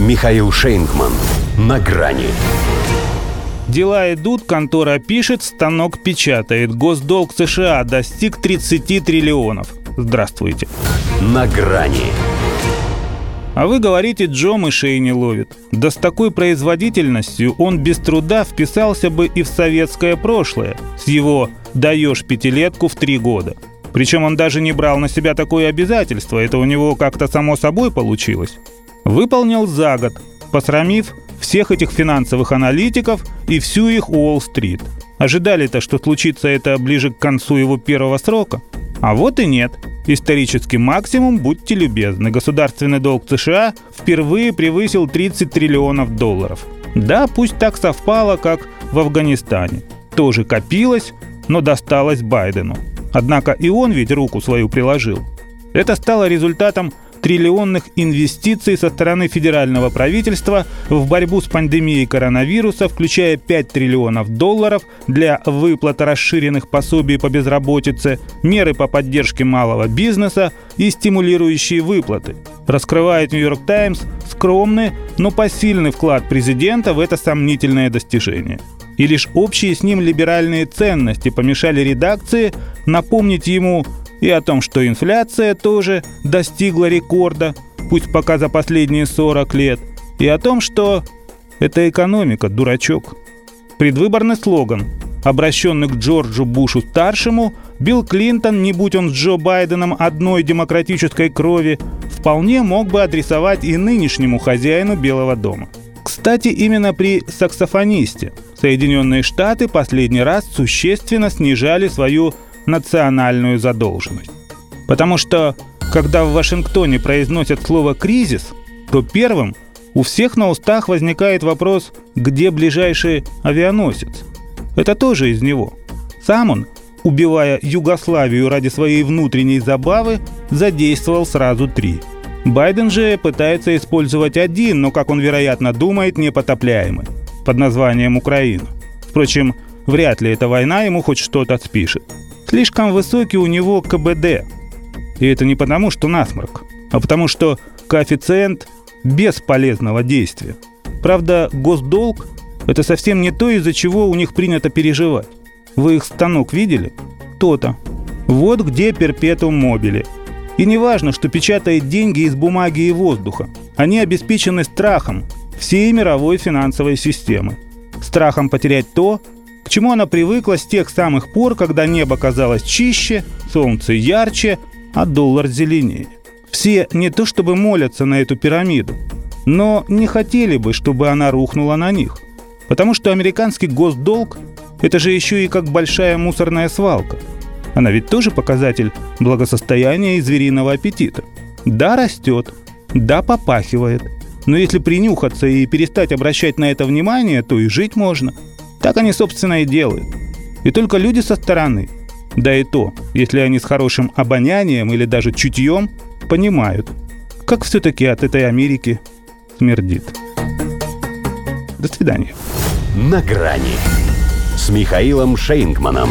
Михаил Шейнгман. На грани. Дела идут, контора пишет, станок печатает. Госдолг США достиг 30 триллионов. Здравствуйте. На грани. А вы говорите, Джо мышей не ловит. Да с такой производительностью он без труда вписался бы и в советское прошлое с его «даешь пятилетку в три года». Причем он даже не брал на себя такое обязательство, это у него как-то само собой получилось. Выполнил за год, посрамив всех этих финансовых аналитиков и всю их Уолл-стрит. Ожидали-то, что случится это ближе к концу его первого срока? А вот и нет. Исторический максимум, будьте любезны, государственный долг США впервые превысил 30 триллионов долларов. Да, пусть так совпало, как в Афганистане. Тоже копилось, но досталось Байдену. Однако и он ведь руку свою приложил. Это стало результатом триллионных инвестиций со стороны федерального правительства в борьбу с пандемией коронавируса, включая 5 триллионов долларов для выплаты расширенных пособий по безработице, меры по поддержке малого бизнеса и стимулирующие выплаты. Раскрывает «Нью-Йорк Таймс» скромный, но посильный вклад президента в это сомнительное достижение – и лишь общие с ним либеральные ценности помешали редакции напомнить ему и о том, что инфляция тоже достигла рекорда, пусть пока за последние 40 лет, и о том, что это экономика, дурачок. Предвыборный слоган, обращенный к Джорджу Бушу-старшему, Билл Клинтон, не будь он с Джо Байденом одной демократической крови, вполне мог бы адресовать и нынешнему хозяину Белого дома. Кстати, именно при саксофонисте – Соединенные Штаты последний раз существенно снижали свою национальную задолженность. Потому что, когда в Вашингтоне произносят слово «кризис», то первым у всех на устах возникает вопрос, где ближайший авианосец. Это тоже из него. Сам он, убивая Югославию ради своей внутренней забавы, задействовал сразу три. Байден же пытается использовать один, но, как он вероятно думает, непотопляемый – под названием Украина. Впрочем, вряд ли эта война ему хоть что-то спишет. Слишком высокий у него КБД. И это не потому, что насморк, а потому что коэффициент бесполезного действия. Правда, госдолг – это совсем не то, из-за чего у них принято переживать. Вы их станок видели? То-то. Вот где перпетум мобили. И не важно, что печатает деньги из бумаги и воздуха. Они обеспечены страхом, всей мировой финансовой системы. Страхом потерять то, чему она привыкла с тех самых пор, когда небо казалось чище, солнце ярче, а доллар зеленее. Все не то чтобы молятся на эту пирамиду, но не хотели бы, чтобы она рухнула на них. Потому что американский госдолг – это же еще и как большая мусорная свалка. Она ведь тоже показатель благосостояния и звериного аппетита. Да, растет, да, попахивает – но если принюхаться и перестать обращать на это внимание, то и жить можно. Так они, собственно, и делают. И только люди со стороны, да и то, если они с хорошим обонянием или даже чутьем, понимают, как все-таки от этой Америки смердит. До свидания. На грани с Михаилом Шейнгманом.